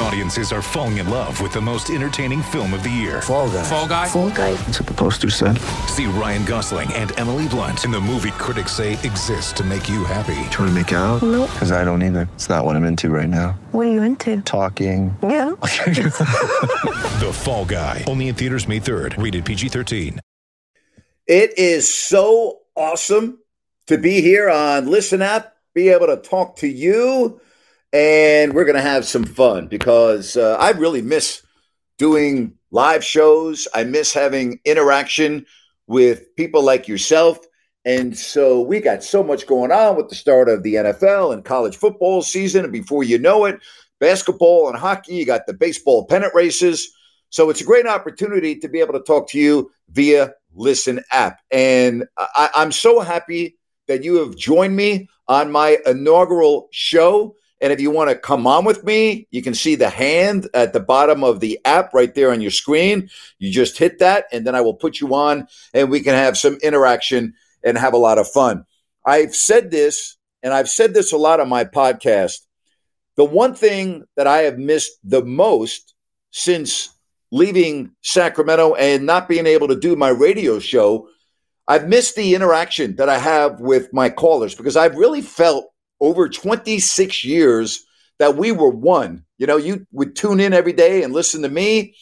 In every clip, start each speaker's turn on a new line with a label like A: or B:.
A: Audiences are falling in love with the most entertaining film of the year.
B: Fall guy.
C: Fall guy.
D: Fall guy.
B: That's what the poster said.
A: See Ryan Gosling and Emily Blunt in the movie critics say exists to make you happy.
B: Trying to make it out?
D: Nope.
B: Because I don't either. It's not what I'm into right now.
D: What are you into?
B: Talking.
D: Yeah.
A: The Fall Guy. Only in theaters May 3rd. Rated PG-13.
E: It is so awesome to be here on Listen App, be able to talk to you, and we're going to have some fun because uh, I really miss doing live shows. I miss having interaction with people like yourself. And so we got so much going on with the start of the NFL and college football season. And before you know it, basketball and hockey, you got the baseball pennant races. So it's a great opportunity to be able to talk to you via Listen app. And I, I'm so happy that you have joined me on my inaugural show. And if you want to come on with me, you can see the hand at the bottom of the app right there on your screen. You just hit that, and then I will put you on, and we can have some interaction and have a lot of fun. I've said this, and I've said this a lot on my podcast. The one thing that I have missed the most since leaving Sacramento and not being able to do my radio show, I've missed the interaction that I have with my callers because I've really felt over 26 years that we were one. You know, you would tune in every day and listen to me,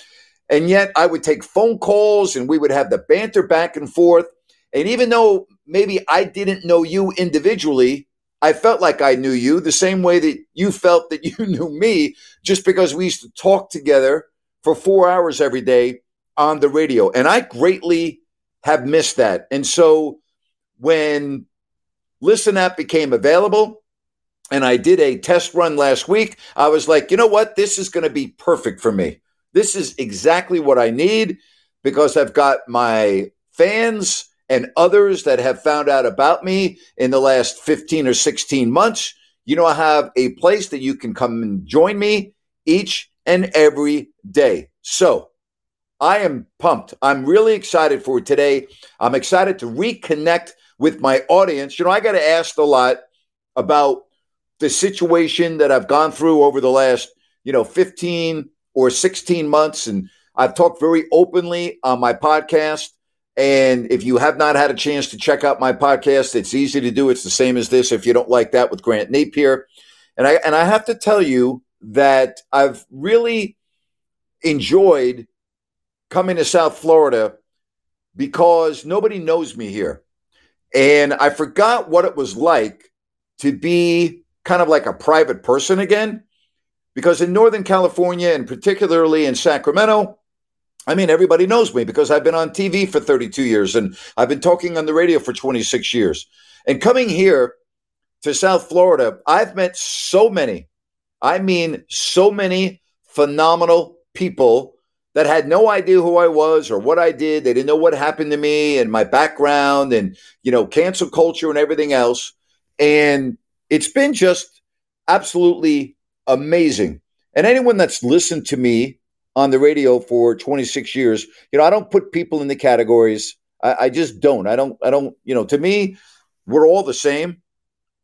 E: and yet I would take phone calls and we would have the banter back and forth. And even though maybe I didn't know you individually, I felt like I knew you the same way that you felt that you knew me just because we used to talk together for four hours every day on the radio. And I greatly have missed that. And so when Listen App became available and I did a test run last week, I was like, you know what? This is going to be perfect for me. This is exactly what I need because I've got my fans and others that have found out about me in the last 15 or 16 months. You know, I have a place that you can come and join me each and every day. So I am pumped. I'm really excited for today. I'm excited to reconnect with my audience. You know, I got asked a lot about the situation that I've gone through over the last, you know, 15 or 16 months. And I've talked very openly on my podcast. And if you have not had a chance to check out my podcast, it's easy to do. It's the same as this if you don't like that with Grant Napear. And I and I have to tell you that I've really enjoyed coming to South Florida because nobody knows me here. And I forgot what it was like to be kind of like a private person again. Because in Northern California, and particularly in Sacramento, I mean, everybody knows me because I've been on TV for 32 years and I've been talking on the radio for 26 years. And coming here to South Florida, I've met so many, I mean, so many phenomenal people that had no idea who I was or what I did. They didn't know what happened to me and my background and, you know, cancel culture and everything else. And it's been just absolutely amazing. And anyone that's listened to me on the radio for 26 years, you know, I don't put people in the categories. I, I just don't. I don't, I don't, you know, to me, we're all the same.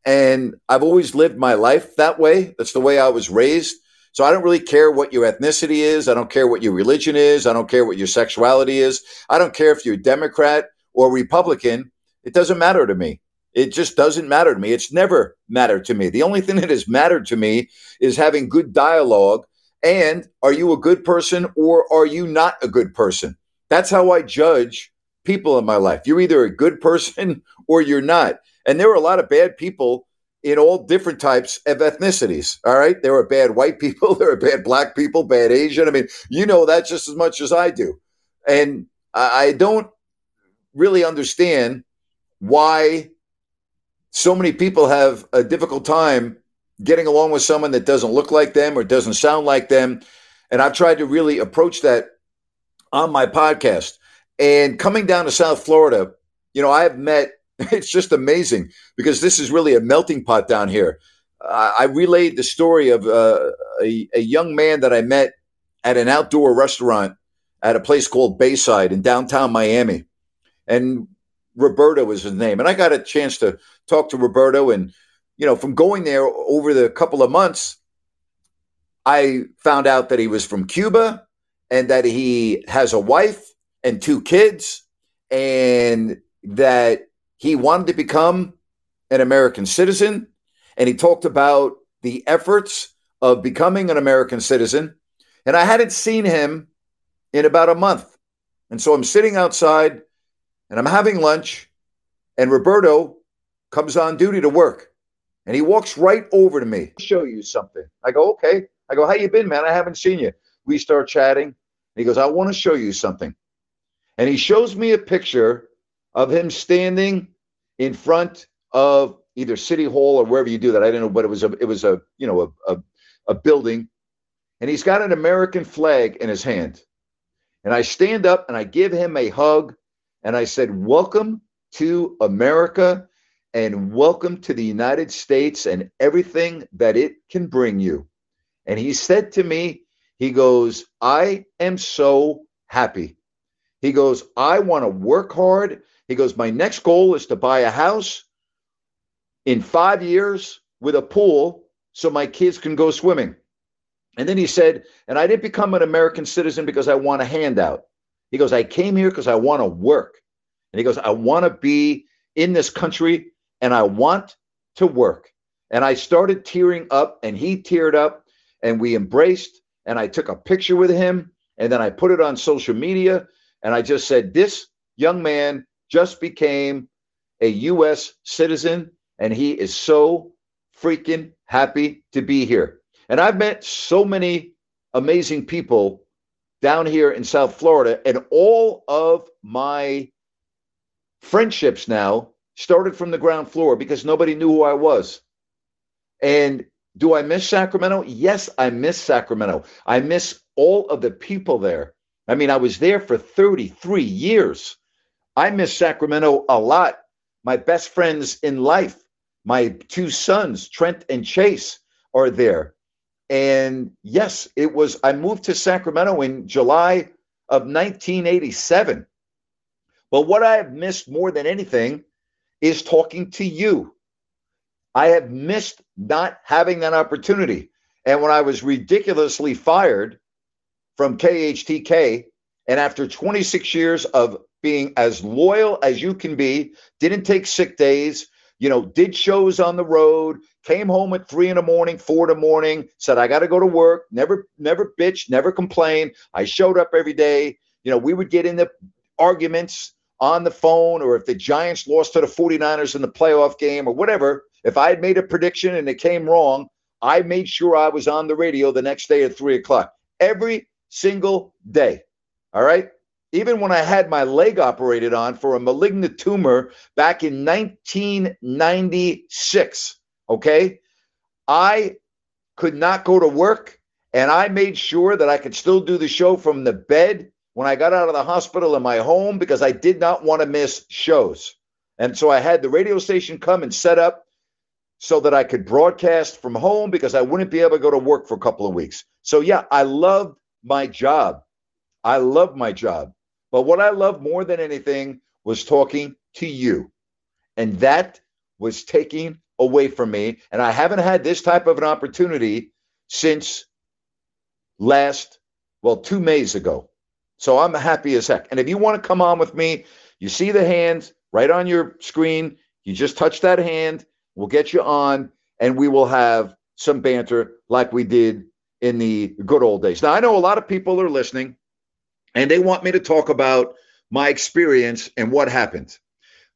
E: And I've always lived my life that way. That's the way I was raised. So I don't really care what your ethnicity is. I don't care what your religion is. I don't care what your sexuality is. I don't care if you're a Democrat or Republican. It doesn't matter to me. It just doesn't matter to me. It's never mattered to me. The only thing that has mattered to me is having good dialogue and are you a good person or are you not a good person? That's how I judge people in my life. You're either a good person or you're not. And there are a lot of bad people in all different types of ethnicities. All right. There are bad white people, there are bad black people, bad Asian. I mean, you know that just as much as I do. And I don't really understand why so many people have a difficult time getting along with someone that doesn't look like them or doesn't sound like them. And I've tried to really approach that on my podcast. And coming down to South Florida, you know, I have met, it's just amazing because this is really a melting pot down here. I relayed the story of uh, a, a young man that I met at an outdoor restaurant at a place called Bayside in downtown Miami. And Roberto was his name. And I got a chance to talk to Roberto. And, you know, from going there over the couple of months, I found out that he was from Cuba and that he has a wife and two kids and that he wanted to become an American citizen. And he talked about the efforts of becoming an American citizen. And I hadn't seen him in about a month. And so I'm sitting outside and I'm having lunch, and Roberto comes on duty to work. And he walks right over to me. Show you something. I go, okay. I go, how you been, man? I haven't seen you. We start chatting. He goes, I want to show you something. And he shows me a picture of him standing in front of either City Hall or wherever you do that. I don't know, but it was a it was a you know a, a, a building. And he's got an American flag in his hand. And I stand up and I give him a hug and I said, Welcome to America and welcome to the United States and everything that it can bring you. And he said to me, He goes, I am so happy. He goes, I want to work hard. He goes, My next goal is to buy a house in five years with a pool so my kids can go swimming. And then he said, And I didn't become an American citizen because I want a handout. He goes, I came here because I want to work. And he goes, I want to be in this country and I want to work. And I started tearing up and he teared up and we embraced and I took a picture with him and then I put it on social media and I just said, This young man just became a US citizen and he is so freaking happy to be here. And I've met so many amazing people down here in South Florida, and all of my friendships now started from the ground floor because nobody knew who I was. And do I miss Sacramento? Yes, I miss Sacramento. I miss all of the people there. I mean, I was there for 33 years. I miss Sacramento a lot. My best friends in life, my two sons, Trent and Chase, are there. And yes, it was, I moved to Sacramento in July of 1987. But what I have missed more than anything is talking to you. I have missed not having that opportunity. And when I was ridiculously fired from KHTK, and after 26 years of being as loyal as you can be, didn't take sick days, you know, did shows on the road, came home at three in the morning, four in the morning, said, I got to go to work, never, never bitch, never complain. I showed up every day. You know, we would get into arguments on the phone, or if the Giants lost to the 49ers in the playoff game or whatever, if I had made a prediction and it came wrong, I made sure I was on the radio the next day at three o'clock every single day. All right even when I had my leg operated on for a malignant tumor back in 1996, okay, I could not go to work and I made sure that I could still do the show from the bed when I got out of the hospital in my home because I did not want to miss shows. And so I had the radio station come and set up so that I could broadcast from home because I wouldn't be able to go to work for a couple of weeks. So, yeah, I loved my job. I love my job. But what I loved more than anything was talking to you. And that was taking away from me. And I haven't had this type of an opportunity since last, well, two Mays ago. So I'm happy as heck. And if you want to come on with me, you see the hands right on your screen. You just touch that hand. We'll get you on, and we will have some banter like we did in the good old days. Now, I know a lot of people are listening and they want me to talk about my experience and what happened.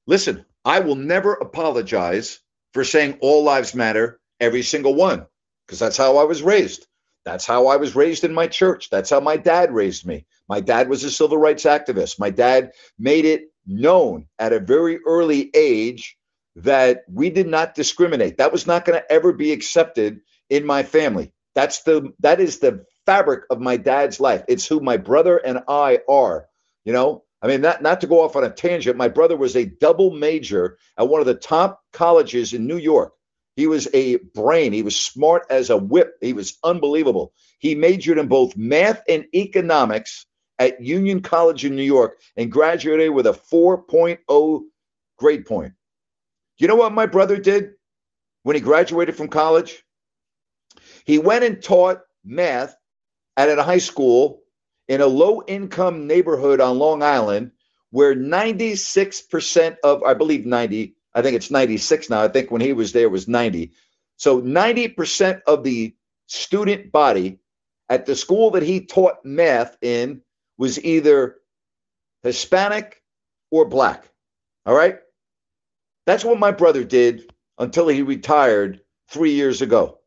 E: Listen, I will never apologize for saying all lives matter, every single one, because that's how I was raised. That's how I was raised in my church. That's how my dad raised me. My dad was a civil rights activist. My dad made it known at a very early age that we did not discriminate. That was not going to ever be accepted in my family. That's the that is the fabric of my dad's life. It's who my brother and I are. You know, I mean, not not to go off on a tangent. My brother was a double major at one of the top colleges in New York. He was a brain. He was smart as a whip. He was unbelievable. He majored in both math and economics at Union College in New York and graduated with a 4.0 grade point. You know what my brother did when he graduated from college? He went and taught math at a high school in a low income neighborhood on Long Island where 96% of, I believe 90, I think it's 96 now. I think when he was there was 90. So 90% of the student body at the school that he taught math in was either Hispanic or black. All right. That's what my brother did until he retired three years ago.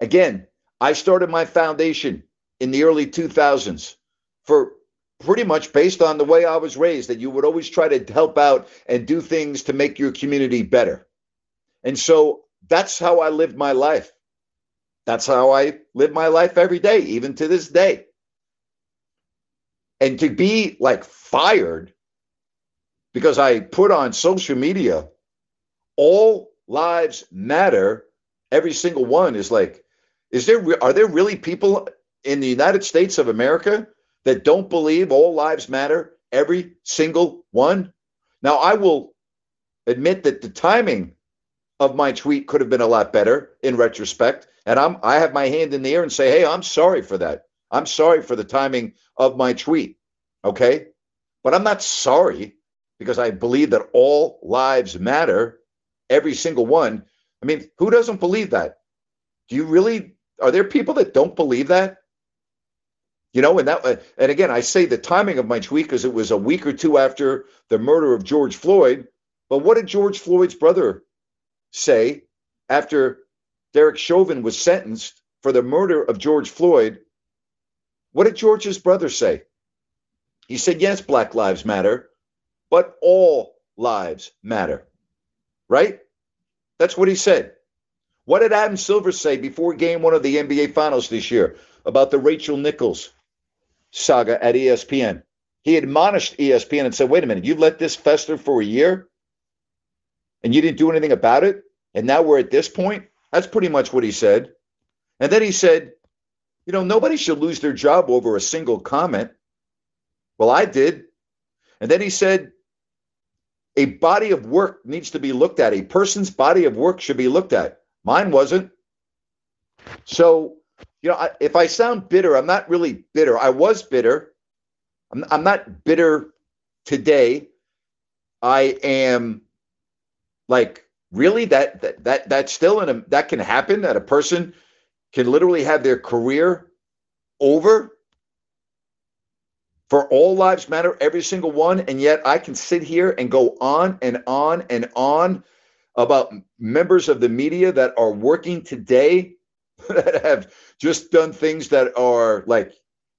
E: Again, I started my foundation in the early 2000s for pretty much based on the way I was raised that you would always try to help out and do things to make your community better. And so that's how I lived my life. That's how I live my life every day, even to this day. And to be like fired because I put on social media, all lives matter, every single one is like, is there, are there really people in the United States of America that don't believe all lives matter, every single one. Now, I will admit that the timing of my tweet could have been a lot better in retrospect. And I'm I have my hand in the air and say, hey, I'm sorry for that. I'm sorry for the timing of my tweet. Okay. But I'm not sorry because I believe that all lives matter, every single one. I mean, who doesn't believe that? Do you really are there people that don't believe that? You know, and that, uh, and again, I say the timing of my tweet because it was a week or two after the murder of George Floyd. But what did George Floyd's brother say after Derek Chauvin was sentenced for the murder of George Floyd? What did George's brother say? He said, yes, Black Lives Matter, but all lives matter. Right? That's what he said. What did Adam Silver say before game one of the NBA Finals this year about the Rachel Nichols saga at ESPN. He admonished ESPN and said, wait a minute, you've let this fester for a year and you didn't do anything about it. And now we're at this point. That's pretty much what he said. And then he said, you know, nobody should lose their job over a single comment. Well, I did. And then he said, a body of work needs to be looked at. A person's body of work should be looked at. Mine wasn't. So you know, I, if I sound bitter, I'm not really bitter. I was bitter. I'm, I'm not bitter today. I am like really that that that that's still in a that can happen that a person can literally have their career over for all lives matter every single one and yet i can sit here and go on and on and on about members of the media that are working today that have just done things that are like,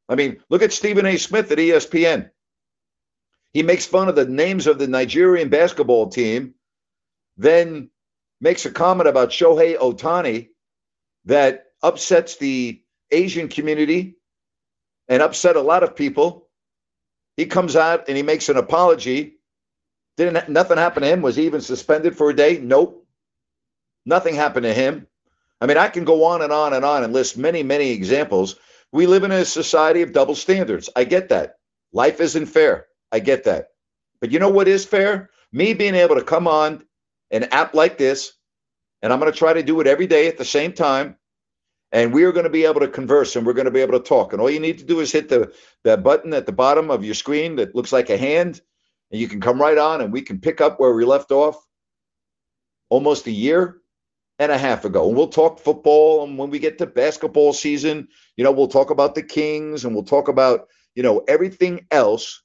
E: I mean, look at Stephen A. Smith at ESPN. He makes fun of the names of the Nigerian basketball team, then makes a comment about Shohei Ohtani that upsets the Asian community and upset a lot of people. He comes out and he makes an apology. Didn't nothing happen to him? Was he even suspended for a day? Nope. Nothing happened to him. I mean, I can go on and on and on and list many, many examples. We live in a society of double standards. I get that. Life isn't fair. I get that. But you know what is fair? Me being able to come on an app like this, and I'm going to try to do it every day at the same time. And we are going to be able to converse and we're going to be able to talk. And all you need to do is hit the, the button at the bottom of your screen that looks like a hand, and you can come right on and we can pick up where we left off almost a year and a half ago. And we'll talk football. And when we get to basketball season, you know, we'll talk about the Kings and we'll talk about, you know, everything else.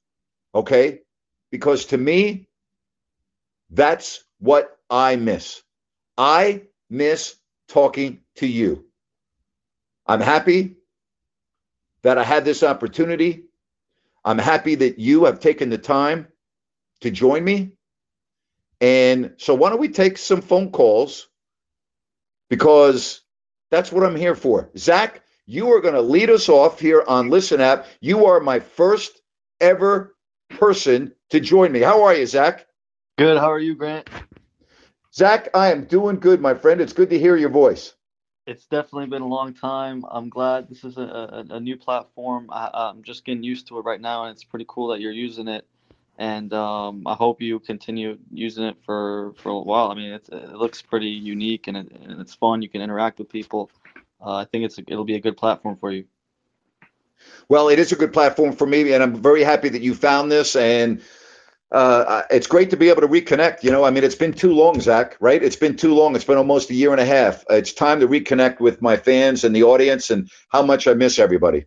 E: Okay. Because to me, that's what I miss. I miss talking to you. I'm happy that I had this opportunity. I'm happy that you have taken the time to join me. And so, why don't we take some phone calls? Because that's what I'm here for. Zach, you are going to lead us off here on Listen App. You are my first ever person to join me. How are you, Zach?
C: Good. How are you, Grant?
E: Zach, I am doing good, my friend. It's good to hear your voice.
C: It's definitely been a long time. I'm glad this is a, a, a new platform. I, am just getting used to it right now, and it's pretty cool that you're using it. And um, I hope you continue using it for, for a while. I mean, it looks pretty unique and, it, and it's fun. You can interact with people. Uh, I think it's it'll be a good platform for you.
E: Well, it is a good platform for me, and I'm very happy that you found this. And uh, it's great to be able to reconnect. You know, I mean, it's been too long, Zach. Right? It's been too long. It's been almost a year and a half. It's time to reconnect with my fans and the audience, and how much I miss everybody.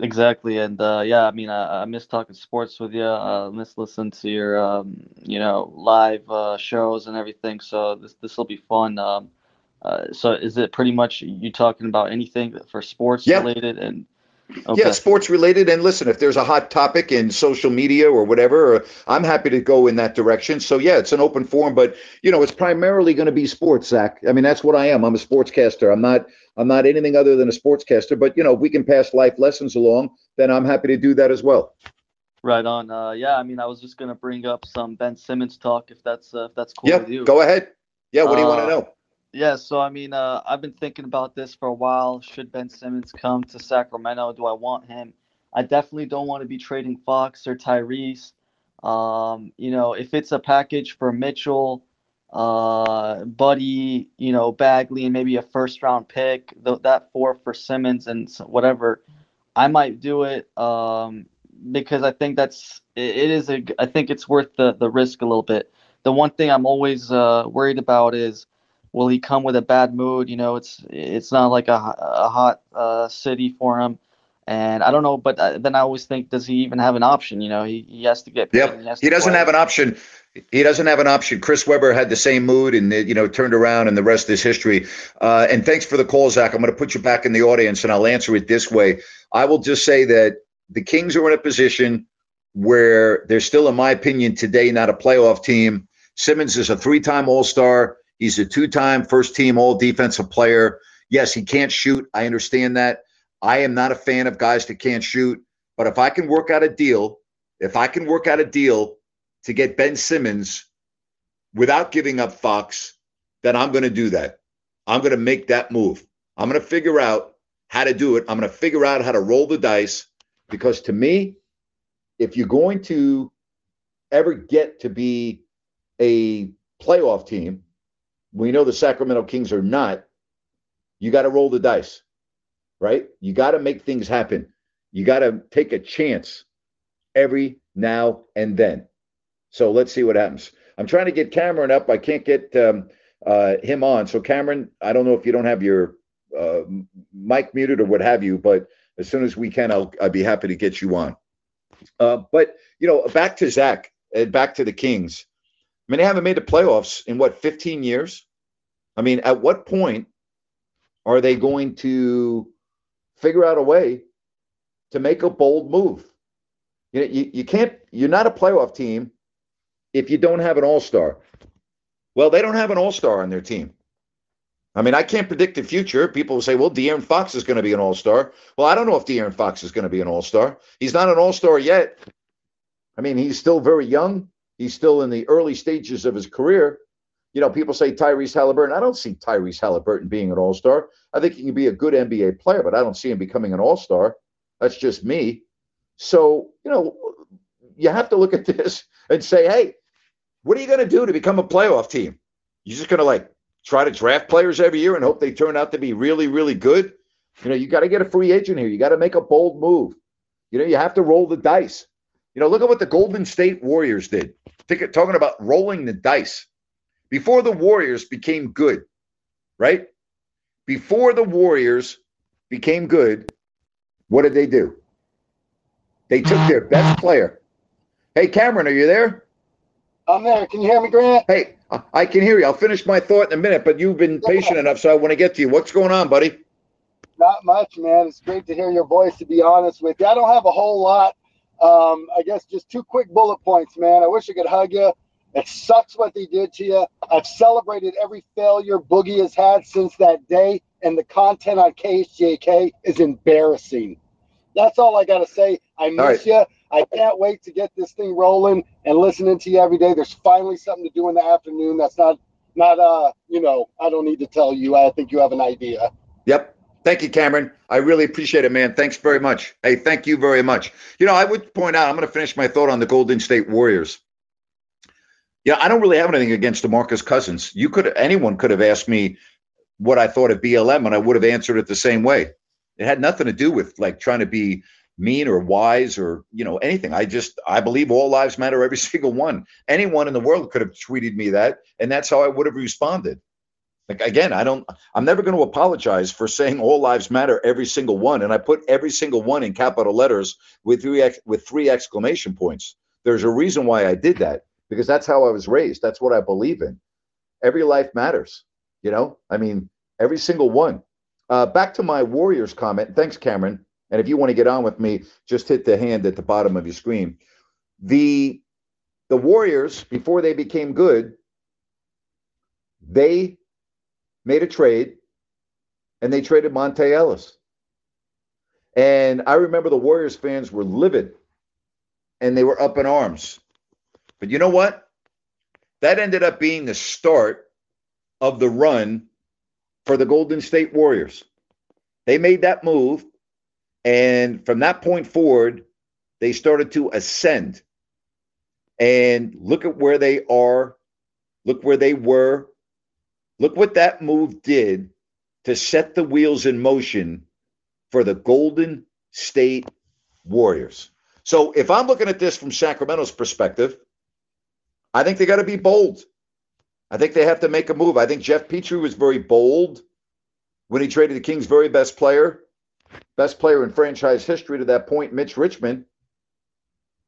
C: Exactly, and uh, yeah, I mean, I, I, miss talking sports with you. I miss listening to your, um, you know, live uh, shows and everything. So this this will be fun. Um, uh, so is it pretty much you talking about anything for sports yeah. related and
E: Okay. Yeah, sports related. And listen, if there's a hot topic in social media or whatever, uh, I'm happy to go in that direction. So yeah, it's an open forum, but you know, it's primarily going to be sports, Zach. I mean, that's what I am. I'm a sportscaster. I'm not. I'm not anything other than a sportscaster. But you know, if we can pass life lessons along, then I'm happy to do that as well.
C: Right on. Uh, yeah, I mean, I was just going to bring up some Ben Simmons talk, if that's uh, if that's cool
E: yeah,
C: with you.
E: Go ahead. Yeah. What do you want to uh, know?
C: Yeah, so I mean, uh, I've been thinking about this for a while. Should Ben Simmons come to Sacramento? Do I want him? I definitely don't want to be trading Fox or Tyrese. Um, you know, if it's a package for Mitchell, uh, Buddy, you know, Bagley, and maybe a first round pick, th- that four for Simmons and whatever, I might do it um, because I think that's it, it is a I think it's worth the the risk a little bit. The one thing I'm always uh, worried about is will he come with a bad mood? You know, it's it's not like a, a hot uh, city for him. And I don't know, but uh, then I always think, does he even have an option? You know, he, he has to get.
E: Yep. He, he doesn't play. have an option. He doesn't have an option. Chris Webber had the same mood, and you know, turned around, and the rest is history. Uh, and thanks for the call, Zach. I'm going to put you back in the audience, and I'll answer it this way. I will just say that the Kings are in a position where they're still, in my opinion, today not a playoff team. Simmons is a three-time All-Star. He's a two time first team all defensive player. Yes, he can't shoot. I understand that. I am not a fan of guys that can't shoot. But if I can work out a deal, if I can work out a deal to get Ben Simmons without giving up Fox, then I'm going to do that. I'm going to make that move. I'm going to figure out how to do it. I'm going to figure out how to roll the dice because to me, if you're going to ever get to be a playoff team, we know the Sacramento Kings are not, you got to roll the dice, right? You got to make things happen. You got to take a chance every now and then. So let's see what happens. I'm trying to get Cameron up. I can't get um, uh, him on. So, Cameron, I don't know if you don't have your uh, mic muted or what have you, but as soon as we can, I'll, I'll be happy to get you on. Uh, but, you know, back to Zach and back to the Kings. I mean, they haven't made the playoffs in what, 15 years? I mean, at what point are they going to figure out a way to make a bold move? You know, you, you can't, you're not a playoff team if you don't have an all star. Well, they don't have an all star on their team. I mean, I can't predict the future. People will say, well, De'Aaron Fox is going to be an all star. Well, I don't know if De'Aaron Fox is going to be an all star. He's not an all star yet. I mean, he's still very young. He's still in the early stages of his career. You know, people say Tyrese Halliburton. I don't see Tyrese Halliburton being an all star. I think he can be a good NBA player, but I don't see him becoming an all star. That's just me. So, you know, you have to look at this and say, hey, what are you going to do to become a playoff team? You're just going to like try to draft players every year and hope they turn out to be really, really good. You know, you got to get a free agent here. You got to make a bold move. You know, you have to roll the dice. You know, look at what the Golden State Warriors did. Think, talking about rolling the dice. Before the Warriors became good, right? Before the Warriors became good, what did they do? They took their best player. Hey, Cameron, are you there?
F: I'm there. Can you hear me, Grant?
E: Hey, I can hear you. I'll finish my thought in a minute, but you've been patient enough, so I want to get to you. What's going on, buddy?
F: Not much, man. It's great to hear your voice, to be honest with you. I don't have a whole lot Um, I guess just two quick bullet points, man. I wish I could hug you. It sucks what they did to you. I've celebrated every failure Boogie has had since that day, and the content on KHTK is embarrassing. That's all I got to say. I miss
E: right.
F: you. I can't wait to get this thing rolling and listening to you every day. There's finally something to do in the afternoon. That's not, not uh, you know, I don't need to tell you. I think you have an idea.
E: Yep. Thank you, Cameron. I really appreciate it, man. Thanks very much. Hey, thank you very much. You know, I would point out, I'm going to finish my thought on the Golden State Warriors. Yeah, I don't really have anything against DeMarcus Cousins. You could, anyone could have asked me what I thought of BLM, and I would have answered it the same way. It had nothing to do with like trying to be mean or wise or you know anything. I just I believe all lives matter, every single one. Anyone in the world could have tweeted me that, and that's how I would have responded. Like again, I don't. I'm never going to apologize for saying all lives matter, every single one, and I put every single one in capital letters with three ex, with three exclamation points. There's a reason why I did that because that's how I was raised. That's what I believe in. Every life matters. You know, I mean, every single one. Uh, back to my Warriors comment. Thanks, Cameron. And if you want to get on with me, just hit the hand at the bottom of your screen. The the Warriors, before they became good, they made a trade and they traded Monta Ellis. And I remember the Warriors fans were livid and they were up in arms. But you know what? That ended up being the start of the run for the Golden State Warriors. They made that move. And from that point forward, they started to ascend. And look at where they are. Look where they were. Look what that move did to set the wheels in motion for the Golden State Warriors. So if I'm looking at this from Sacramento's perspective, I think they got to be bold. I think they have to make a move. I think Geoff Petrie was very bold when he traded the Kings' very best player, best player in franchise history to that point, Mitch Richmond,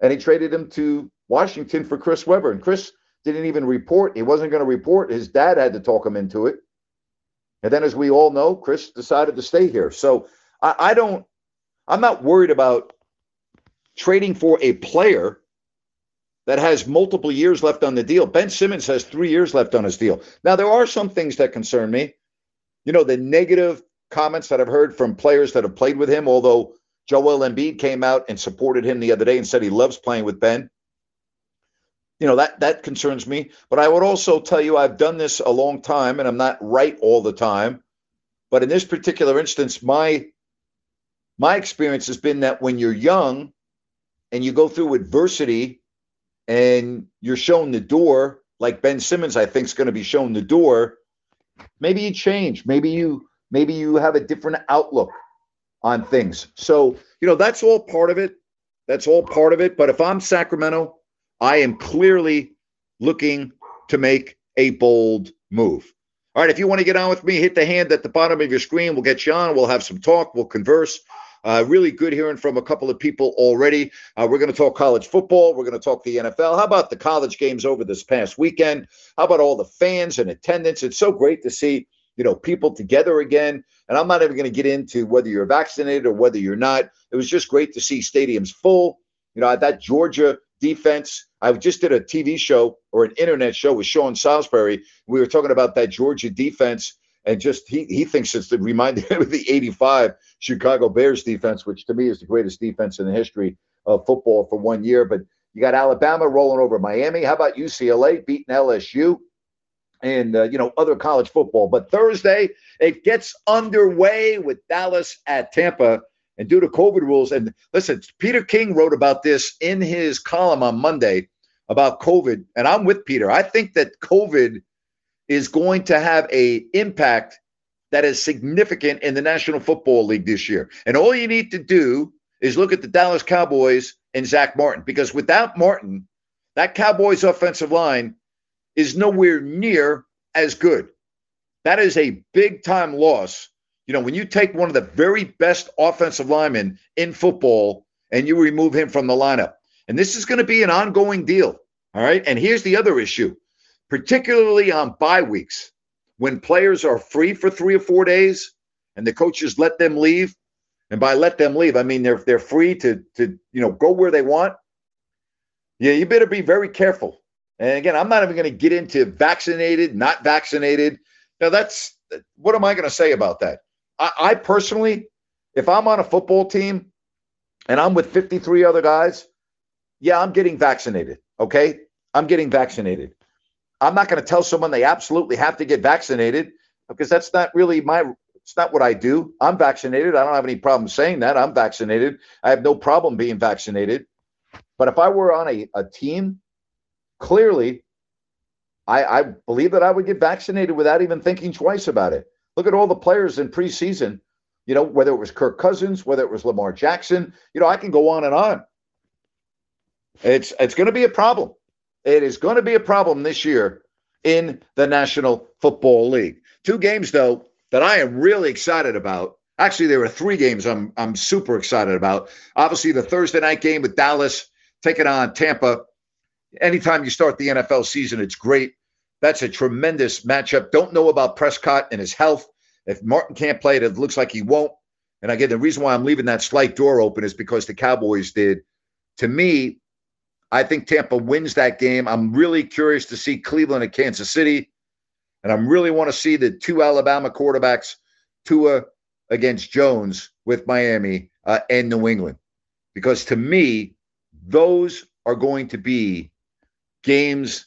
E: and he traded him to Washington for Chris Webber. And Chris didn't even report. He wasn't going to report. His dad had to talk him into it. And then, as we all know, Chris decided to stay here. So I, I don't, I'm not worried about trading for a player that has multiple years left on the deal. Ben Simmons has three years left on his deal. Now, there are some things that concern me. You know, the negative comments that I've heard from players that have played with him, although Joel Embiid came out and supported him the other day and said he loves playing with Ben you know that that concerns me but i would also tell you i've done this a long time and i'm not right all the time but in this particular instance my my experience has been that when you're young and you go through adversity and you're shown the door like ben simmons i think is going to be shown the door maybe you change maybe you maybe you have a different outlook on things so you know that's all part of it that's all part of it but if i'm sacramento I am clearly looking to make a bold move. All right, if you want to get on with me, hit the hand at the bottom of your screen. We'll get you on. We'll have some talk. We'll converse. Uh, really good hearing from a couple of people already. Uh, we're going to talk college football. We're going to talk the NFL. How about the college games over this past weekend? How about all the fans and attendance? It's so great to see you know people together again. And I'm not even going to get into whether you're vaccinated or whether you're not. It was just great to see stadiums full. You know that Georgia defense. I just did a TV show or an internet show with Sean Salisbury. We were talking about that Georgia defense, and just he he thinks it's the reminded him of the '85 Chicago Bears defense, which to me is the greatest defense in the history of football for one year. But you got Alabama rolling over Miami. How about UCLA beating LSU? And uh, you know other college football, but Thursday it gets underway with Dallas at Tampa and due to COVID rules, and listen, Peter King wrote about this in his column on Monday about COVID, and I'm with Peter. I think that COVID is going to have a impact that is significant in the National Football League this year. And all you need to do is look at the Dallas Cowboys and Zack Martin, because without Martin, that Cowboys offensive line is nowhere near as good. That is a big time loss you know, when you take one of the very best offensive linemen in football and you remove him from the lineup, and this is going to be an ongoing deal. All right. And here's the other issue, particularly on bye weeks, when players are free for three or four days and the coaches let them leave. And by let them leave, I mean they're they're free to to you know go where they want. Yeah, you better be very careful. And again, I'm not even going to get into vaccinated, not vaccinated. Now that's what am I going to say about that? I, I personally, if I'm on a football team and I'm with 53 other guys, yeah, I'm getting vaccinated. Okay, I'm getting vaccinated. I'm not going to tell someone they absolutely have to get vaccinated because that's not really my it's not what I do. I'm vaccinated. I don't have any problem saying that. I'm vaccinated. I have no problem being vaccinated. But if I were on a, a team, clearly I, I believe that I would get vaccinated without even thinking twice about it. Look at all the players in preseason, you know, whether it was Kirk Cousins, whether it was Lamar Jackson, you know, I can go on and on. It's it's going to be a problem. It is going to be a problem this year in the National Football League. Two games though that I am really excited about. Actually, there are three games I'm I'm super excited about. Obviously, the Thursday night game with Dallas taking on Tampa. Anytime you start the NFL season, it's great. That's a tremendous matchup. Don't know about Prescott and his health. If Martin can't play it, it looks like he won't. And again, the reason why I'm leaving that slight door open is because the Cowboys did. To me, I think Tampa wins that game. I'm really curious to see Cleveland and Kansas City. And I really want to see the two Alabama quarterbacks, Tua against Jones with Miami uh, and New England. Because to me, those are going to be games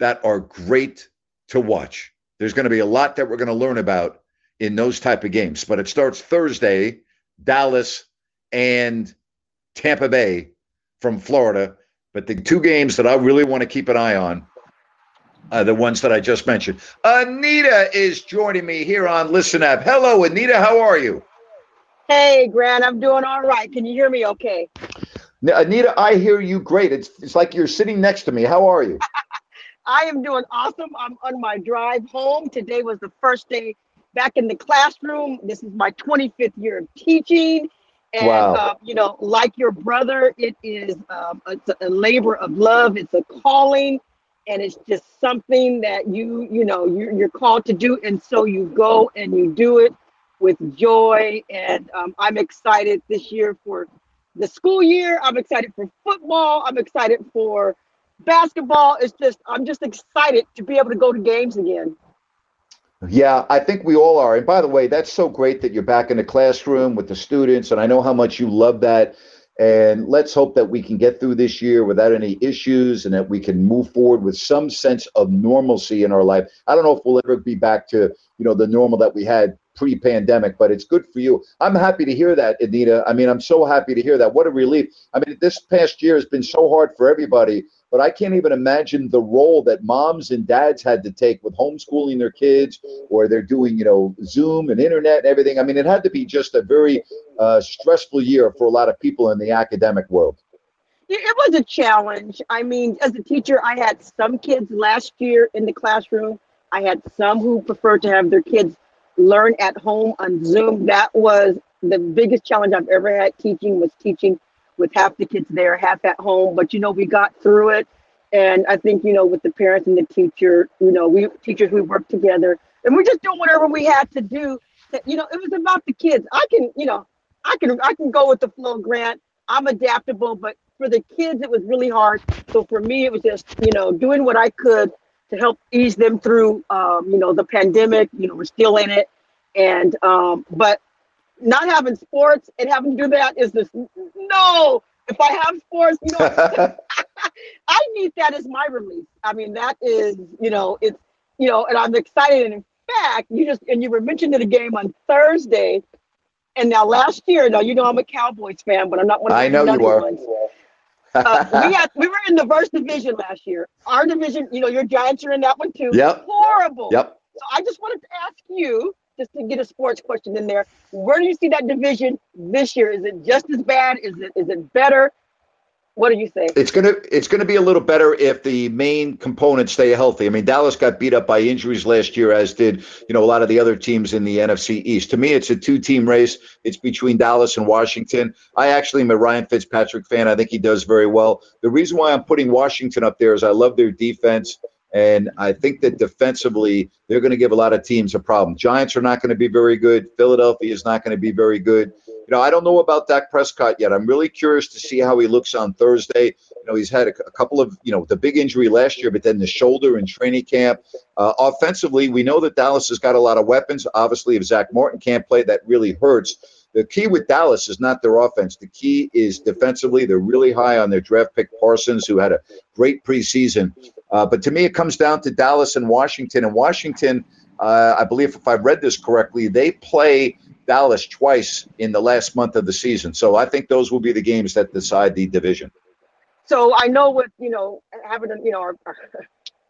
E: that are great to watch. There's going to be a lot that we're going to learn about in those type of games. But it starts Thursday, Dallas and Tampa Bay from Florida. But the two games that I really want to keep an eye on are the ones that I just mentioned. Anita is joining me here on Listen App. Hello, Anita. How are you?
G: Hey, Grant. I'm doing all right. Can you hear me okay?
E: Anita, I hear you great. It's, it's like you're sitting next to me. How are you?
G: I am doing awesome. I'm on my drive home. Today was the first day back in the classroom. This is my 25th year of teaching. And,
E: Wow.
G: uh, you know, like your brother, it is um, it's a labor of love. It's a calling. And it's just something that you, you know, you're, you're called to do. And so you go and you do it with joy. And um, I'm excited this year for the school year. I'm excited for football. I'm excited for basketball. It's just, I'm just excited to be able to go to games again.
E: Yeah, I think we all are. And by the way, that's so great that you're back in the classroom with the students. And I know how much you love that. And let's hope that we can get through this year without any issues and that we can move forward with some sense of normalcy in our life. I don't know if we'll ever be back to, you know, the normal that we had pre-pandemic, but it's good for you. I'm happy to hear that, Anita. I mean, I'm so happy to hear that. What a relief. I mean, this past year has been so hard for everybody, but I can't even imagine the role that moms and dads had to take with homeschooling their kids or they're doing, you know, Zoom and internet and everything. I mean, it had to be just a very uh, stressful year for a lot of people in the academic world.
G: It it was a challenge. I mean, as a teacher, I had some kids last year in the classroom. I had some who preferred to have their kids learn at home on Zoom. That was the biggest challenge I've ever had teaching was teaching with half the kids there, half at home. But you know, we got through it. And I think, you know, with the parents and the teacher, you know, we teachers we worked together and we're just doing whatever we had to do. To, you know, it was about the kids. I can, you know, I can I can go with the flow, Grant. I'm adaptable, but for the kids it was really hard. So for me it was just, you know, doing what I could to help ease them through um, you know, the pandemic. You know, we're still in it. And um, but not having sports and having to do that is this no. If I have sports, you know, I need that as my release. I mean, that is, you know, it's, you know, and I'm excited. And in fact, you just, and you were mentioned in the game on Thursday. And now last year, now you know I'm a Cowboys fan, but I'm not one of the
E: I know you are.
G: ones. Uh, we had we were in the first division last year. Our division, you know, your Giants are in that one too.
E: Yep.
G: Horrible.
E: Yep.
G: So I just wanted to ask you, just to get a sports question in there, where do you see that division this year? Is it just as bad? Is it is it better? What do you think?
E: It's gonna it's gonna be a little better if the main components stay healthy. I mean, Dallas got beat up by injuries last year, as did you know a lot of the other teams in the NFC East. To me, it's a two team race. It's between Dallas and Washington. I actually am a Ryan Fitzpatrick fan. I think he does very well. The reason why I'm putting Washington up there is I love their defense. And I think that defensively, they're going to give a lot of teams a problem. Giants are not going to be very good. Philadelphia is not going to be very good. You know, I don't know about Dak Prescott yet. I'm really curious to see how he looks on Thursday. You know, he's had a, a couple of, you know, the big injury last year, but then the shoulder in training camp. Uh, offensively, we know that Dallas has got a lot of weapons. Obviously, if Zack Martin can't play, that really hurts. The key with Dallas is not their offense. The key is defensively. They're really high on their draft pick Parsons, who had a great preseason. Uh, but to me, it comes down to Dallas and Washington. And Washington, uh, I believe, if I've read this correctly, they play Dallas twice in the last month of the season. So I think those will be the games that decide the division.
G: So I know with you know having you know our, our,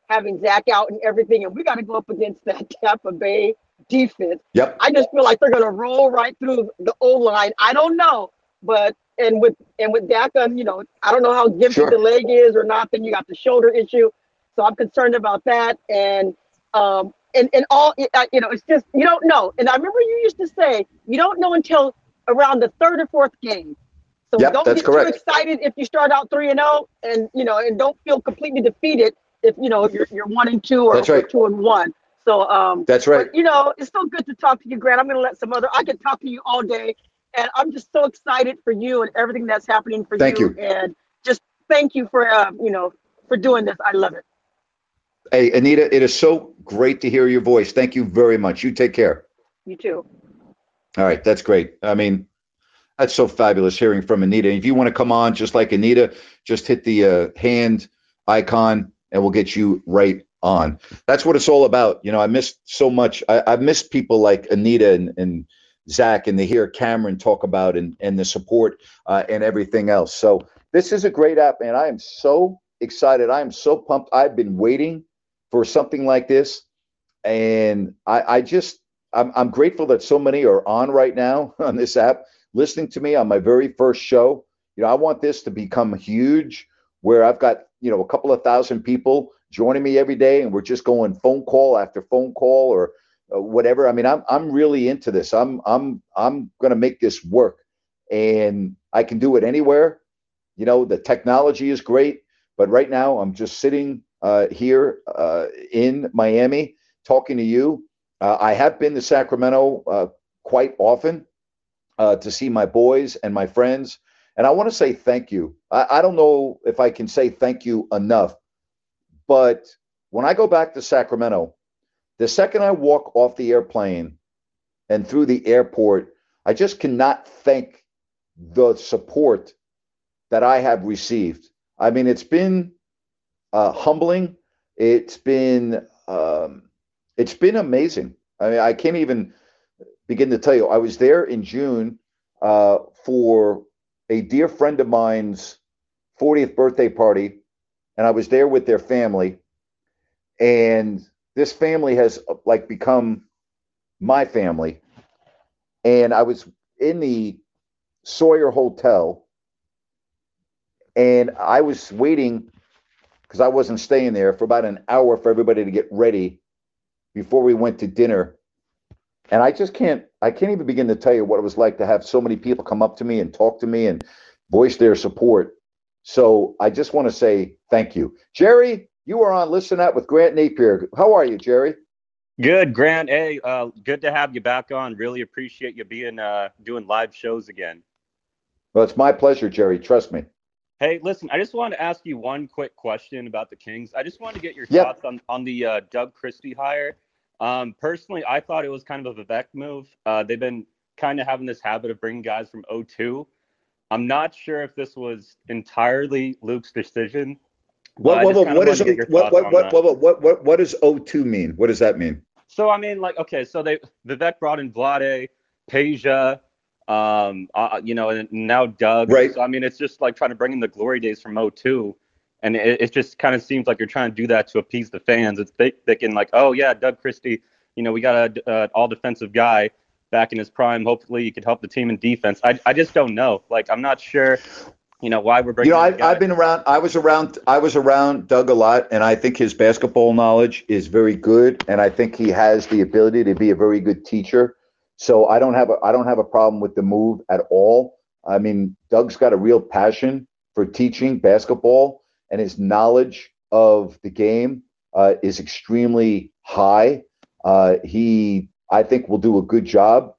G: having Zack out and everything, and we got to go up against that Tampa Bay defense.
E: Yep.
G: I just feel like they're going to roll right through the O line. I don't know, but and with and with Dak, um, you know, I don't know how gimpy
E: Sure.
G: the leg is or not. Then you got the shoulder issue, so I'm concerned about that. And um and and all uh, you know, it's just you don't know. And I remember you used to say you don't know until around the third or fourth game. So
E: Yep,
G: don't get
E: correct.
G: too excited if you start out three and zero, and you know, and don't feel completely defeated if you know you're you're one and two or,
E: That's
G: or two and one. So um,
E: That's right.
G: but, you know, it's so good to talk to you, Grant. I'm going to let some other. I could talk to you all day, and I'm just so excited for you and everything that's happening for
E: Thank you.
G: And just thank you for um, you know for doing this. I love it.
E: Hey, Anita, it is so great to hear your voice. Thank you very much. You take care.
G: You too.
E: All right, that's great. I mean, that's so fabulous hearing from Anita. If you want to come on just like Anita, just hit the uh, hand icon and we'll get you right on. That's what it's all about. You know, I missed so much. I, I missed people like Anita and, and Zach and to hear Cameron talk about and, and the support uh, and everything else. So this is a great app, and I am so excited. I am so pumped. I've been waiting for something like this. And I, I just, I'm, I'm grateful that so many are on right now on this app, listening to me on my very first show. You know, I want this to become huge where I've got, you know, a couple of thousand people joining me every day and we're just going phone call after phone call or uh, whatever. I mean, I'm, I'm really into this. I'm, I'm, I'm going to make this work and I can do it anywhere. You know, the technology is great, but right now I'm just sitting uh, here uh, in Miami talking to you. Uh, I have been to Sacramento uh, quite often uh, to see my boys and my friends. And I want to say thank you. I, I don't know if I can say thank you enough, but when I go back to Sacramento, the second I walk off the airplane and through the airport, I just cannot thank the support that I have received. I mean, it's been uh, humbling. It's been um, it's been amazing. I mean, I can't even begin to tell you. I was there in June uh, for a dear friend of mine's 40th birthday party, and I was there with their family. And this family has uh, like become my family. And I was in the Sawyer Hotel, and I was waiting because I wasn't staying there for about an hour for everybody to get ready before we went to dinner. And I just can't, I can't even begin to tell you what it was like to have so many people come up to me and talk to me and voice their support. So I just want to say thank you. Jerry, you are on Listen App with Grant Napear. How are you, Jerry?
H: Good, Grant. Hey, uh, good to have you back on. Really appreciate you being uh, doing live shows again.
E: Well, it's my pleasure, Jerry. Trust me.
H: Hey, listen, I just wanted to ask you one quick question about the Kings. I just wanted to get your
E: Yep.
H: thoughts on, on the uh, Doug Christie hire. Um, personally, I thought it was kind of a Vivek move. Uh, they've been kind of having this habit of bringing guys from O2. I'm not sure if this was entirely Luke's decision.
E: What, what, what,
H: kinda
E: what,
H: wanted
E: is,
H: to get your
E: what, what, what, what, what, what, what does O2 mean? What does that mean?
H: So I mean, like, okay, so they Vivek brought in Vlade, Peja, um, uh, you know, and now Doug.
E: Right.
H: So I mean, it's just like trying to bring in the glory days from 02. and it, it just kind of seems like you're trying to do that to appease the fans. It's think, thinking like, oh yeah, Doug Christie, you know, we got a, a all defensive guy back in his prime. Hopefully, he could help the team in defense. I I just don't know. Like, I'm not sure. You know why we're bringing.
E: You
H: know,
E: I've. I've been around. I was around. I was around Doug a lot, and I think his basketball knowledge is very good, and I think he has the ability to be a very good teacher. So I don't have a I don't have a problem with the move at all. I mean, Doug's got a real passion for teaching basketball, and his knowledge of the game uh, is extremely high. Uh, he, I think, will do a good job.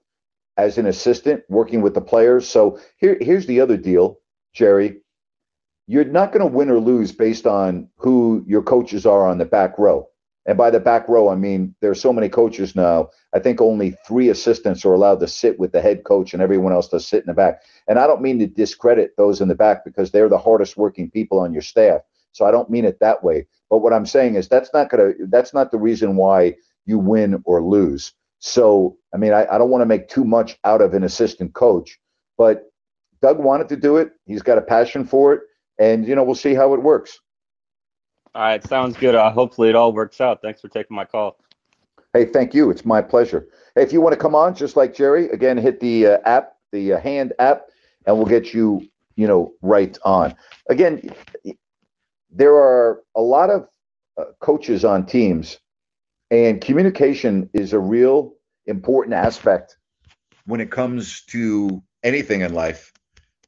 E: as an assistant working with the players. So here, here's the other deal, Jerry. You're not going to win or lose based on who your coaches are on the back row. And by the back row, I mean there's so many coaches now. I think only three assistants are allowed to sit with the head coach, and everyone else does sit in the back. And I don't mean to discredit those in the back because they're the hardest working people on your staff. So I don't mean it that way. But what I'm saying is that's not gonna that's not the reason why you win or lose. So I mean I, I don't want to make too much out of an assistant coach, but Doug wanted to do it. He's got a passion for it, and you know we'll see how it works.
H: All right, sounds good. Uh, hopefully it all works out. Thanks for taking my call.
E: Hey, thank you. It's my pleasure. Hey, if you want to come on, just like Jerry, again, hit the uh, app, the uh, hand app, and we'll get you, you know, right on. Again, there are a lot of uh, coaches on teams, and communication is a real important aspect when it comes to anything in life,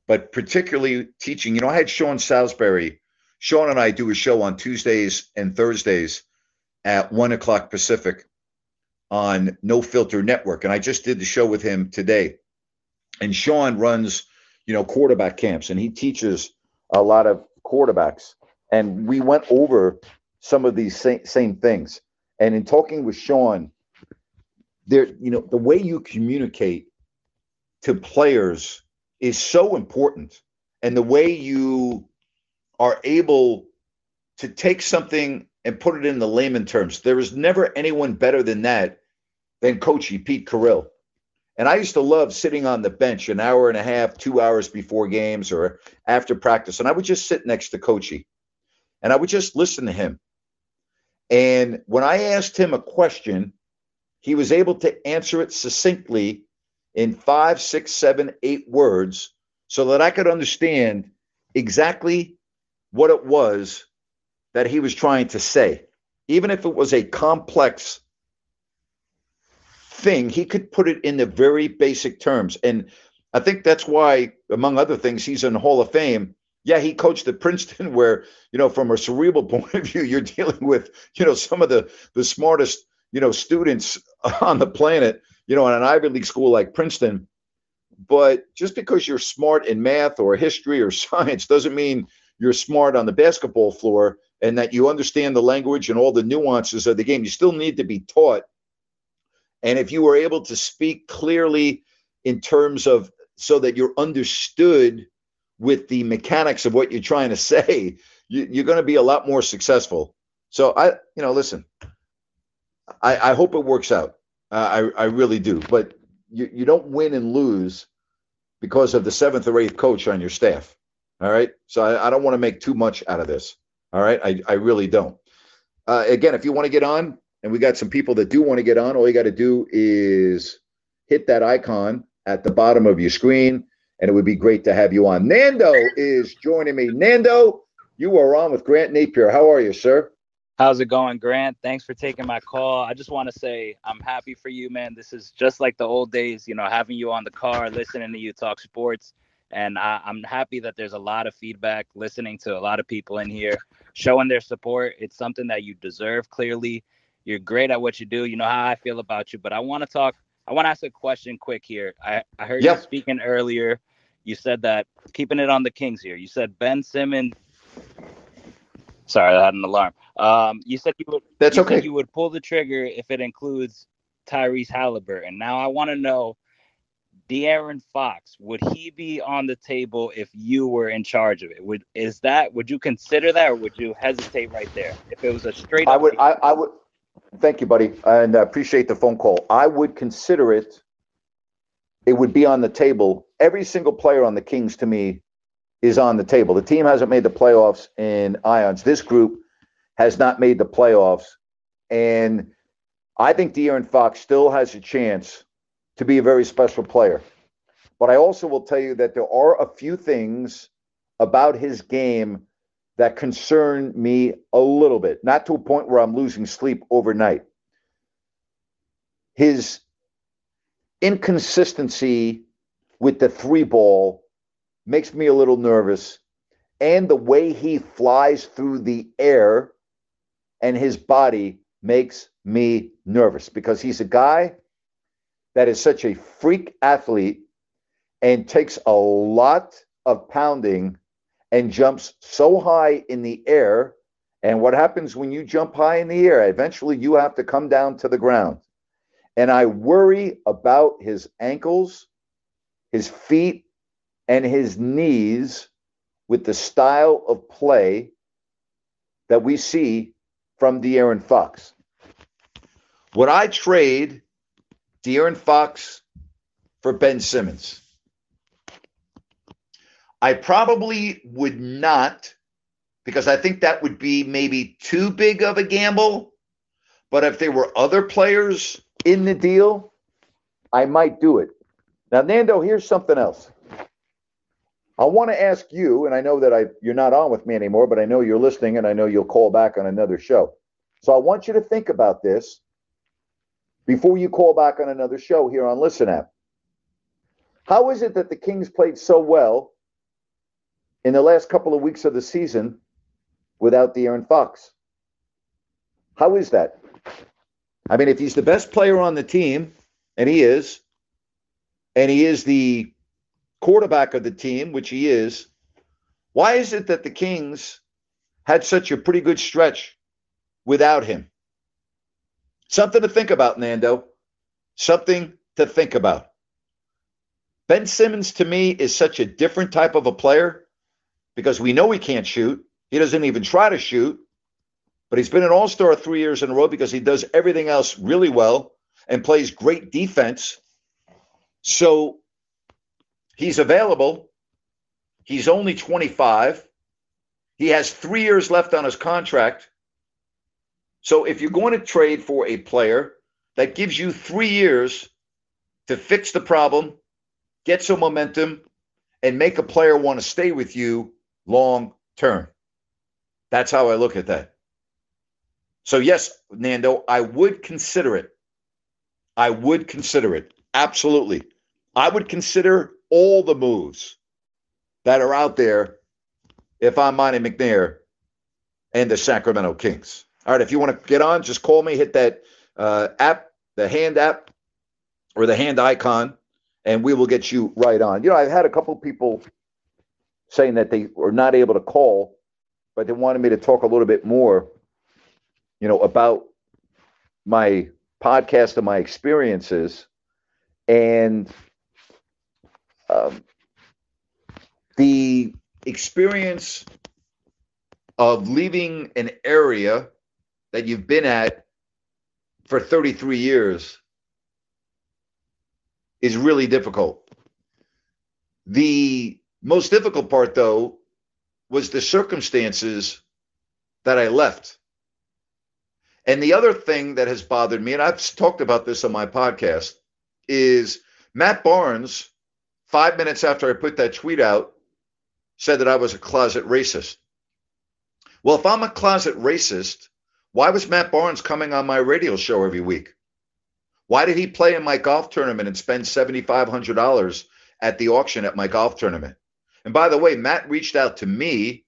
E: but particularly teaching. You know, I had Sean Salisbury Sean and I do a show on Tuesdays and Thursdays at one o'clock Pacific on No Filter Network. And I just did the show with him today. And Sean runs, you know, quarterback camps and he teaches a lot of quarterbacks. And we went over some of these same, same things. And in talking with Sean, there, you know, the way you communicate to players is so important. And the way you are able to take something and put it in the layman terms. There is never anyone better than that than Coachy Pete Carril. And I used to love sitting on the bench an hour and a half, two hours before games or after practice. And I would just sit next to Coachy and I would just listen to him. And when I asked him a question, he was able to answer it succinctly in five, six, seven, eight words so that I could understand exactly what it was that he was trying to say. Even if it was a complex thing, he could put it in the very basic terms. And I think that's why, among other things, he's in the Hall of Fame. Yeah, he coached at Princeton, where, you know, from a cerebral point of view, you're dealing with, you know, some of the the smartest, you know, students on the planet, you know, in an Ivy League school like Princeton. But just because you're smart in math or history or science doesn't mean you're smart on the basketball floor and that you understand the language and all the nuances of the game. You still need to be taught. And if you were able to speak clearly in terms of so that you're understood with the mechanics of what you're trying to say, you, are going to be a lot more successful. So I, you know, listen, I, I hope it works out. Uh, I, I really do. But you, you don't win and lose because of the seventh or eighth coach on your staff. All right. So I, I don't want to make too much out of this. All right. I, I really don't. Uh, again, if you want to get on, and we got some people that do want to get on, all you got to do is hit that icon at the bottom of your screen, and it would be great to have you on. Nando is joining me. Nando, you are on with Grant Napear. How are you, sir?
I: How's it going, Grant? Thanks for taking my call. I just want to say I'm happy for you, man. This is just like the old days, you know, having you on the car, listening to you talk sports and I, am happy that there's a lot of feedback, listening to a lot of people in here, showing their support. It's something that you deserve. Clearly, you're great at what you do. You know how I feel about you, but I want to talk. I want to ask a question quick here. I, I heard you speaking earlier. You said that keeping it on the Kings here. You said Ben Simmons. Sorry, I had an alarm. Um, you said you would.
E: That's
I: you
E: okay.
I: You would pull the trigger if it includes Tyrese Halliburton. Now I want to know De'Aaron Fox, would he be on the table if you were in charge of it? Would is that would you consider that or would you hesitate right there? If it was a straight
E: I would I, I would thank you, buddy, and I appreciate the phone call. I would consider it it would be on the table. Every single player on the Kings to me is on the table. The team hasn't made the playoffs in ions. This group has not made the playoffs. And I think De'Aaron Fox still has a chance to be a very special player. But I also will tell you that there are a few things about his game that concern me a little bit, not to a point where I'm losing sleep overnight. His inconsistency with the three ball makes me a little nervous. And the way he flies through the air and his body makes me nervous because he's a guy that is such a freak athlete and takes a lot of pounding and jumps so high in the air. And what happens when you jump high in the air? Eventually, you have to come down to the ground. And I worry about his ankles, his feet, and his knees with the style of play that we see from De'Aaron Fox. Would I trade De'Aaron Fox for Ben Simmons? I probably would not because I think that would be maybe too big of a gamble. But if there were other players in the deal, I might do it. Now, Nando, here's something else. I want to ask you, and I know that I you're not on with me anymore, but I know you're listening and I know you'll call back on another show. So I want you to think about this before you call back on another show here on Listen App. How is it that the Kings played so well in the last couple of weeks of the season without De'Aaron Fox? How is that? I mean, if he's the best player on the team, and he is, and he is the quarterback of the team, which he is, why is it that the Kings had such a pretty good stretch without him? Something to think about, Nando. Something to think about. Ben Simmons to me is such a different type of a player because we know he can't shoot. He doesn't even try to shoot, but he's been an all star three years in a row because he does everything else really well and plays great defense. So he's available. He's only 25. He has three years left on his contract. So if you're going to trade for a player that gives you three years to fix the problem, get some momentum, and make a player want to stay with you long term. That's how I look at that. So, yes, Nando, I would consider it. I would consider it. Absolutely. I would consider all the moves that are out there if I'm Monte McNair and the Sacramento Kings. All right, if you want to get on, just call me, hit that uh, app, the hand app or the hand icon, and we will get you right on. You know, I've had a couple people saying that they were not able to call, but they wanted me to talk a little bit more, you know, about my podcast and my experiences. And um, the experience of leaving an area that you've been at for 33 years is really difficult. The most difficult part, though, was the circumstances that I left. And the other thing that has bothered me, and I've talked about this on my podcast, is Matt Barnes, five minutes after I put that tweet out, said that I was a closet racist. Well, if I'm a closet racist, why was Matt Barnes coming on my radio show every week? Why did he play in my golf tournament and spend $7,500 at the auction at my golf tournament? And by the way, Matt reached out to me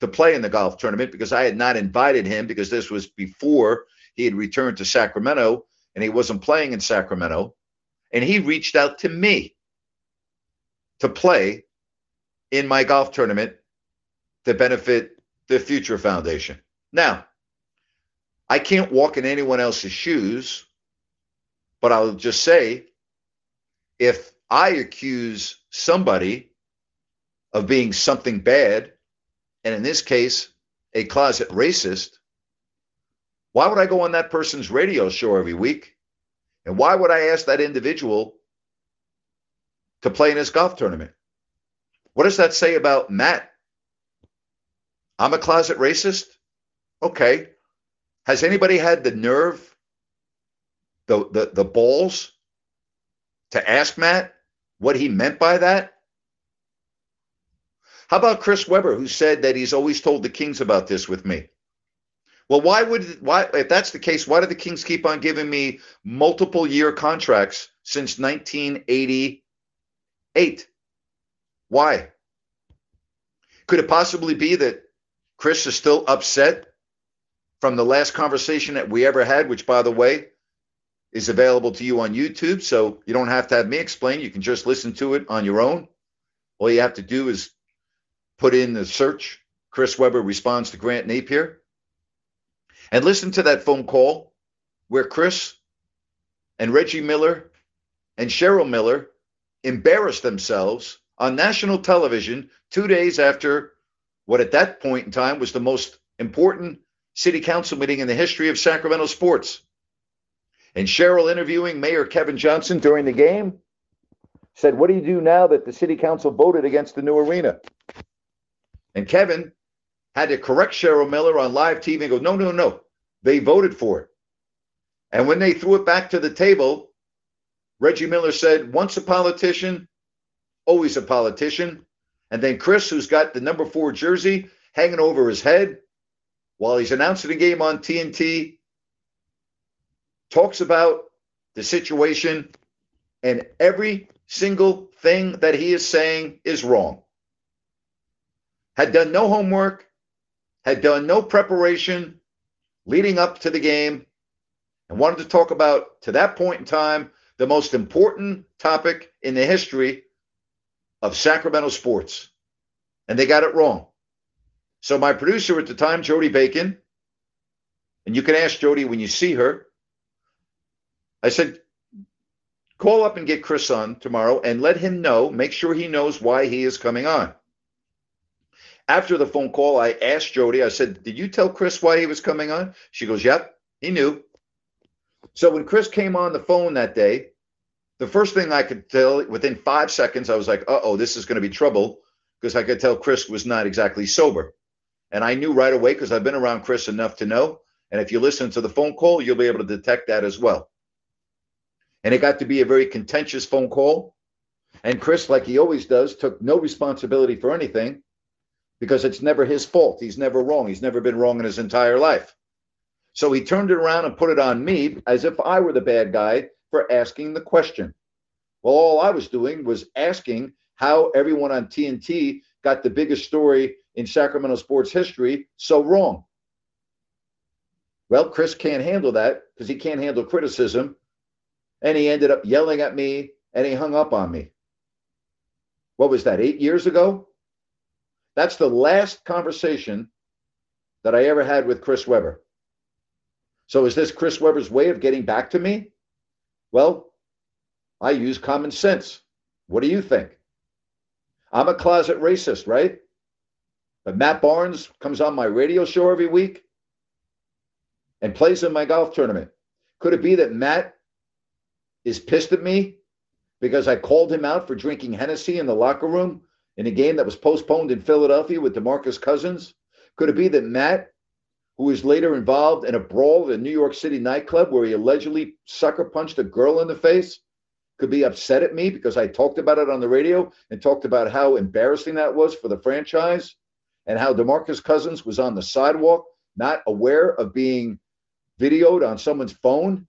E: to play in the golf tournament because I had not invited him because this was before he had returned to Sacramento and he wasn't playing in Sacramento. And he reached out to me to play in my golf tournament to benefit the Future Foundation. Now, I can't walk in anyone else's shoes, but I'll just say if I accuse somebody of being something bad, and in this case, a closet racist, why would I go on that person's radio show every week? And why would I ask that individual to play in his golf tournament? What does that say about Matt? I'm a closet racist? Okay. Has anybody had the nerve, the, the, the balls to ask Matt what he meant by that? How about Chris Webber, who said that he's always told the Kings about this with me? Well, why would why if that's the case, why do the Kings keep on giving me multiple year contracts since 1988? Why? Could it possibly be that Chris is still upset from the last conversation that we ever had, which, by the way, is available to you on YouTube, so you don't have to have me explain. You can just listen to it on your own. All you have to do is put in the search Chris Webber responds to Grant Napear and listen to that phone call where Chris and Reggie Miller and Cheryl Miller embarrassed themselves on national television two days after what at that point in time was the most important city council meeting in the history of Sacramento sports. And Cheryl interviewing Mayor Kevin Johnson during the game said, What do you do now that the city council voted against the new arena? And Kevin had to correct Cheryl Miller on live TV and go, No, no, no. They voted for it. And when they threw it back to the table, Reggie Miller said, Once a politician, always a politician. And then Chris, who's got the number four jersey hanging over his head while he's announcing the game on TNT, talks about the situation, and every single thing that he is saying is wrong. Had done no homework, had done no preparation leading up to the game, and wanted to talk about, to that point in time, the most important topic in the history of Sacramento sports. And they got it wrong. So my producer at the time, Jody Bacon, and you can ask Jody when you see her, I said, call up and get Chris on tomorrow and let him know, make sure he knows why he is coming on. After the phone call, I asked Jody, I said, Did you tell Chris why he was coming on? She goes, Yep, he knew. So when Chris came on the phone that day, the first thing I could tell within five seconds, I was like, uh oh, this is going to be trouble because I could tell Chris was not exactly sober. And I knew right away because I've been around Chris enough to know. And if you listen to the phone call, you'll be able to detect that as well. And it got to be a very contentious phone call. And Chris, like he always does, took no responsibility for anything because it's never his fault. He's never wrong. He's never been wrong in his entire life. So he turned it around and put it on me as if I were the bad guy for asking the question. Well, all I was doing was asking how everyone on TNT got the biggest story in Sacramento sports history so wrong. Well, Chris can't handle that because he can't handle criticism. And he ended up yelling at me and he hung up on me. What was that, eight years ago? That's the last conversation that I ever had with Chris Webber. So is this Chris Webber's way of getting back to me? Well, I use common sense. What do you think? I'm a closet racist, right? But Matt Barnes comes on my radio show every week and plays in my golf tournament. Could it be that Matt is pissed at me because I called him out for drinking Hennessy in the locker room in a game that was postponed in Philadelphia with DeMarcus Cousins? Could it be that Matt, who was later involved in a brawl at a New York City nightclub where he allegedly sucker punched a girl in the face, could be upset at me because I talked about it on the radio and talked about how embarrassing that was for the franchise and how DeMarcus Cousins was on the sidewalk, not aware of being videoed on someone's phone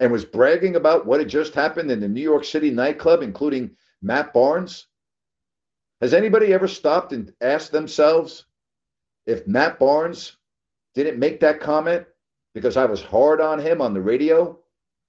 E: and was bragging about what had just happened in the New York City nightclub, including Matt Barnes? Has anybody ever stopped and asked themselves if Matt Barnes didn't make that comment because I was hard on him on the radio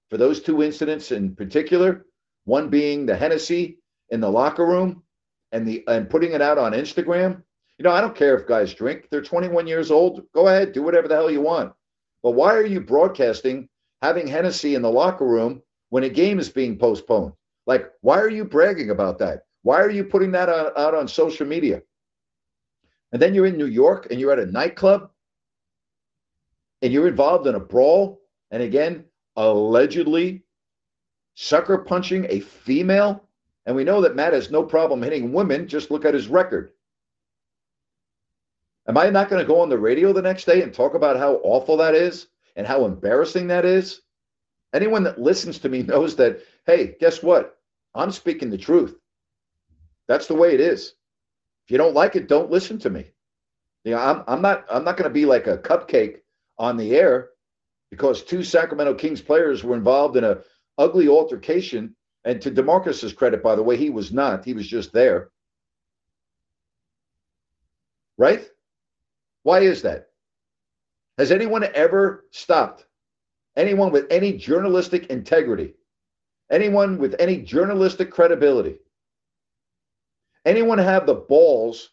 E: for those two incidents in particular? One being the Hennessy in the locker room and the and putting it out on Instagram. You know, I don't care if guys drink. They're 21 years old. Go ahead, do whatever the hell you want. But why are you broadcasting having Hennessy in the locker room when a game is being postponed? Like, why are you bragging about that? Why are you putting that out, out on social media? And then you're in New York and you're at a nightclub and you're involved in a brawl. And again, allegedly sucker punching a female. And we know that Matt has no problem hitting women. Just look at his record. Am I not going to go on the radio the next day and talk about how awful that is and how embarrassing that is? Anyone that listens to me knows that, hey, guess what? I'm speaking the truth. That's the way it is. If you don't like it, don't listen to me. You know, I'm, I'm not I'm not going to be like a cupcake on the air because two Sacramento Kings players were involved in a ugly altercation. And to Demarcus's credit, by the way, he was not. He was just there. Right? Why is that? Has anyone ever stopped anyone with any journalistic integrity, anyone with any journalistic credibility, anyone have the balls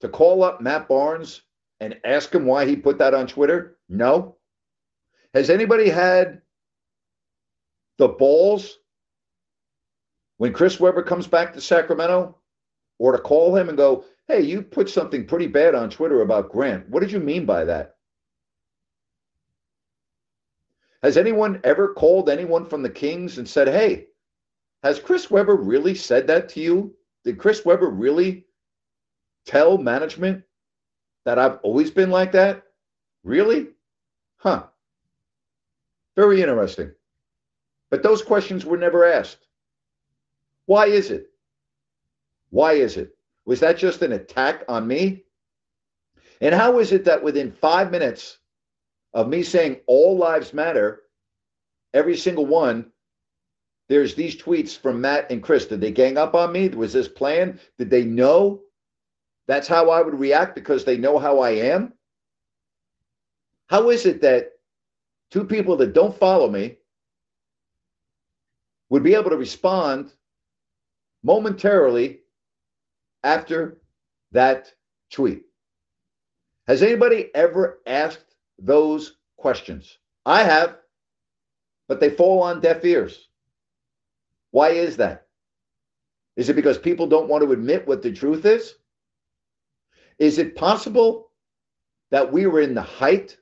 E: to call up Matt Barnes and ask him why he put that on Twitter? No. Has anybody had the balls when Chris Webber comes back to Sacramento or to call him and go, hey, you put something pretty bad on Twitter about Grant. What did you mean by that? Has anyone ever called anyone from the Kings and said, hey, has Chris Webber really said that to you? Did Chris Webber really tell management that I've always been like that? Really? Huh. Very interesting. But those questions were never asked. Why is it? Why is it? Was that just an attack on me? And how is it that within five minutes of me saying all lives matter, every single one, there's these tweets from Matt and Chris. Did they gang up on me? Was this planned? Did they know that's how I would react because they know how I am? How is it that two people that don't follow me would be able to respond momentarily after that tweet. Has anybody ever asked those questions? I have, but they fall on deaf ears. Why is that? Is it because people don't want to admit what the truth is? Is it possible that we were in the height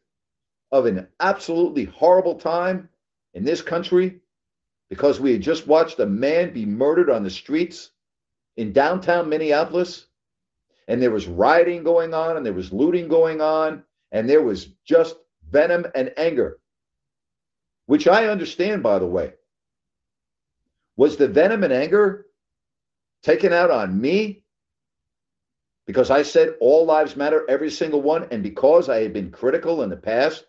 E: of an absolutely horrible time in this country because we had just watched a man be murdered on the streets in downtown Minneapolis, and there was rioting going on, and there was looting going on, and there was just venom and anger, which I understand, by the way. Was the venom and anger taken out on me because I said all lives matter, every single one, and because I had been critical in the past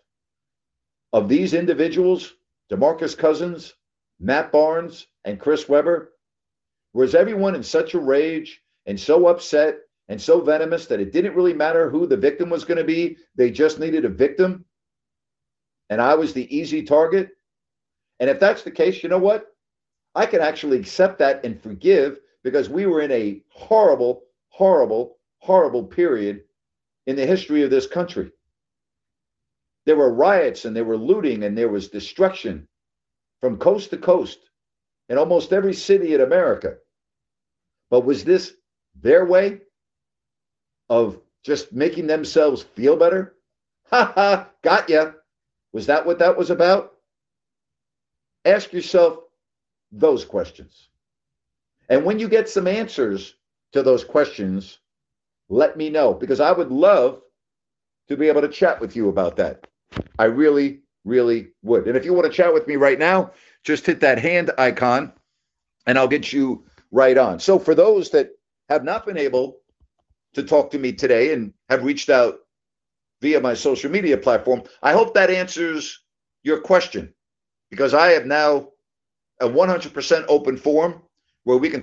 E: of these individuals, DeMarcus Cousins, Matt Barnes, and Chris Webber? Was everyone in such a rage and so upset and so venomous that it didn't really matter who the victim was going to be? They just needed a victim. And I was the easy target. And if that's the case, you know what? I can actually accept that and forgive because we were in a horrible, horrible, horrible period in the history of this country. There were riots and there were looting and there was destruction from coast to coast in almost every city in America. But was this their way of just making themselves feel better? Ha ha, got ya. Was that what that was about? Ask yourself those questions. And when you get some answers to those questions, let me know because I would love to be able to chat with you about that. I really, really would. And if you want to chat with me right now, just hit that hand icon and I'll get you right on. So, for those that have not been able to talk to me today and have reached out via my social media platform, I hope that answers your question because I have now a 100% open forum where we can.